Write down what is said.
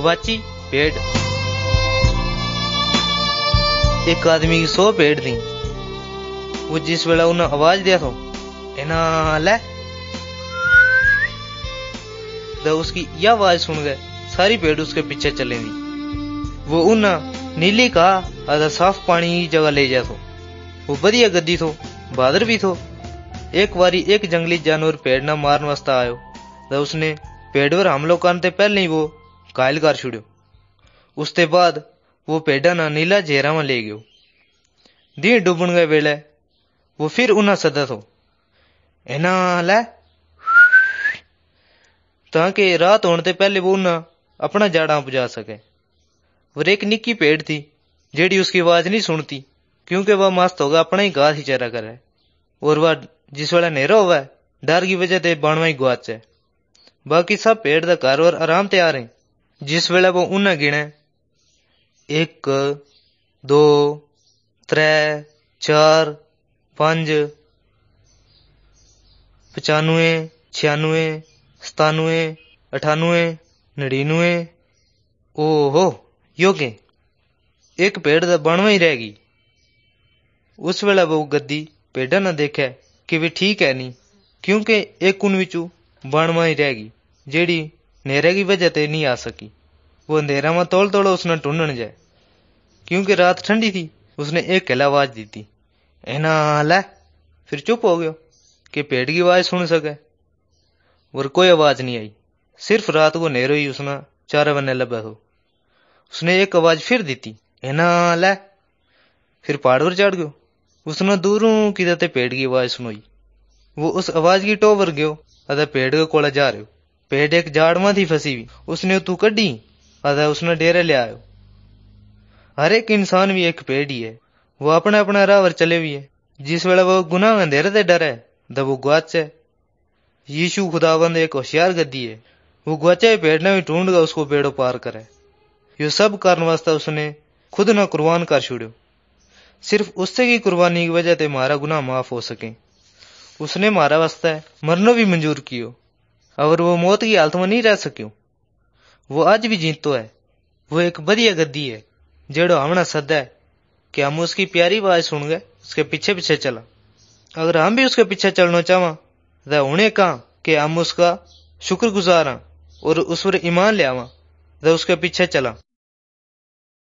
गवाची पेड़। एक आदमी की सौ पेड़ थी वो जिस वेला उन्हें आवाज़ दिया था एना, ले। तो उसकी यह आवाज़ सुन गए। सारी पेड़ उसके पीछे चले दी वो उन्हें नीली का आधा साफ़ पानी की जगह ले जा तो। वो बढ़िया गद्दी थो बहादुर भी थो एक बारी एक जंगली जानवर पेड़ ना मारने वास्ते आयो। तो उसने पेड़ पर हमलो करने पहले ही वो घायल कर छुड़ो उसके बाद वो पेड़ा ना नीला जेरा में ले गयो। दी डूबन गए वेले, वो फिर उन्हें सदा थो। एना ले? ताकि रात होने ते पहले वो उन्हें अपना जाड़ा पुजा सके। और एक निक्की पेड़ थी जेड़ी उसकी आवाज़ नहीं सुनती, क्योंकि वह मस्त होगा, अपना ही घास ही चरा करे। और वह जिस वेला नेरा हुआ डर की वजह से बनवा ही गुआच। है बाकी सब पेड़ का घर और आराम ते आ रहे जिस वेला वो उन्हें गिने एक, दो, त्रै, चार पाँच पचानवे छियानवे सतानवे अठानवे नड़िनवे ओहो, योगे, एक पेड़ तो बनवा ही रहेगी उस वेला वो गद्दी पेड़ा न देखे कि वे ठीक है नहीं, क्योंकि एक विचू बनवा ही रहेगी जेड़ी नेरे की वजह ते नहीं आ सकी। वो अंधेरा में तोड़ तोड़ उसने ढूंढन जाए। क्योंकि रात ठंडी थी, उसने एक कहला आवाज़ दी थी। एना, ले, फिर चुप हो गयो, कि पेड़ की आवाज़ सुन सके। और कोई आवाज़ नहीं आई। सिर्फ़ रात को नेरो ही उसने चारे बने लबे हो। उसने एक आवाज़ फिर दी थी, एना, ले, फिर पहाड़ पर चढ़ गयो। उसने दूरों किधर पेड़ की आवाज़ सुनोई। वो उस आवाज़ की टोवर गयो अदा पेड़ के कोला जा रहे पेड़ एक झाड़ में थी फंसी हुई। उसने तू कड्डी अदा उसने डेरे ले आयो। हर एक इंसान भी एक पेड़ ही है। वो अपने अपने राह पर चले हुए है। जिस वेला वो गुनाह अंधेरे से डरे, तब वो गुआच। यीशु खुदाबंद एक होशियार गद्दी है। वो गुआचे पेड़ ने भी ढूंढ उसको पेड़ों पार करे। ये सब कारण वास्ते उसने खुद न कुर्बान कर छोड़ो सिर्फ़ उससे की कुर्बानी की वजह से मारा गुनाह माफ़ हो सके। उसने मारा वास्ते मरनो भी मंजूर कियो। और वो मौत की हालत में नहीं रह सक्यो वो आज भी जीतो है। वो एक बढ़िया गद्दी है, जेड़ो हमने सदा है कि हम उसकी प्यारी आवाज़ सुन गए उसके पीछे पीछे चला। अगर हम भी उसके पीछे चलना चाहवा तो उन्हें कहा कि हम उसका शुक्रगुजार हाँ और उस पर ईमान ले आवा तो उसके पीछे चला।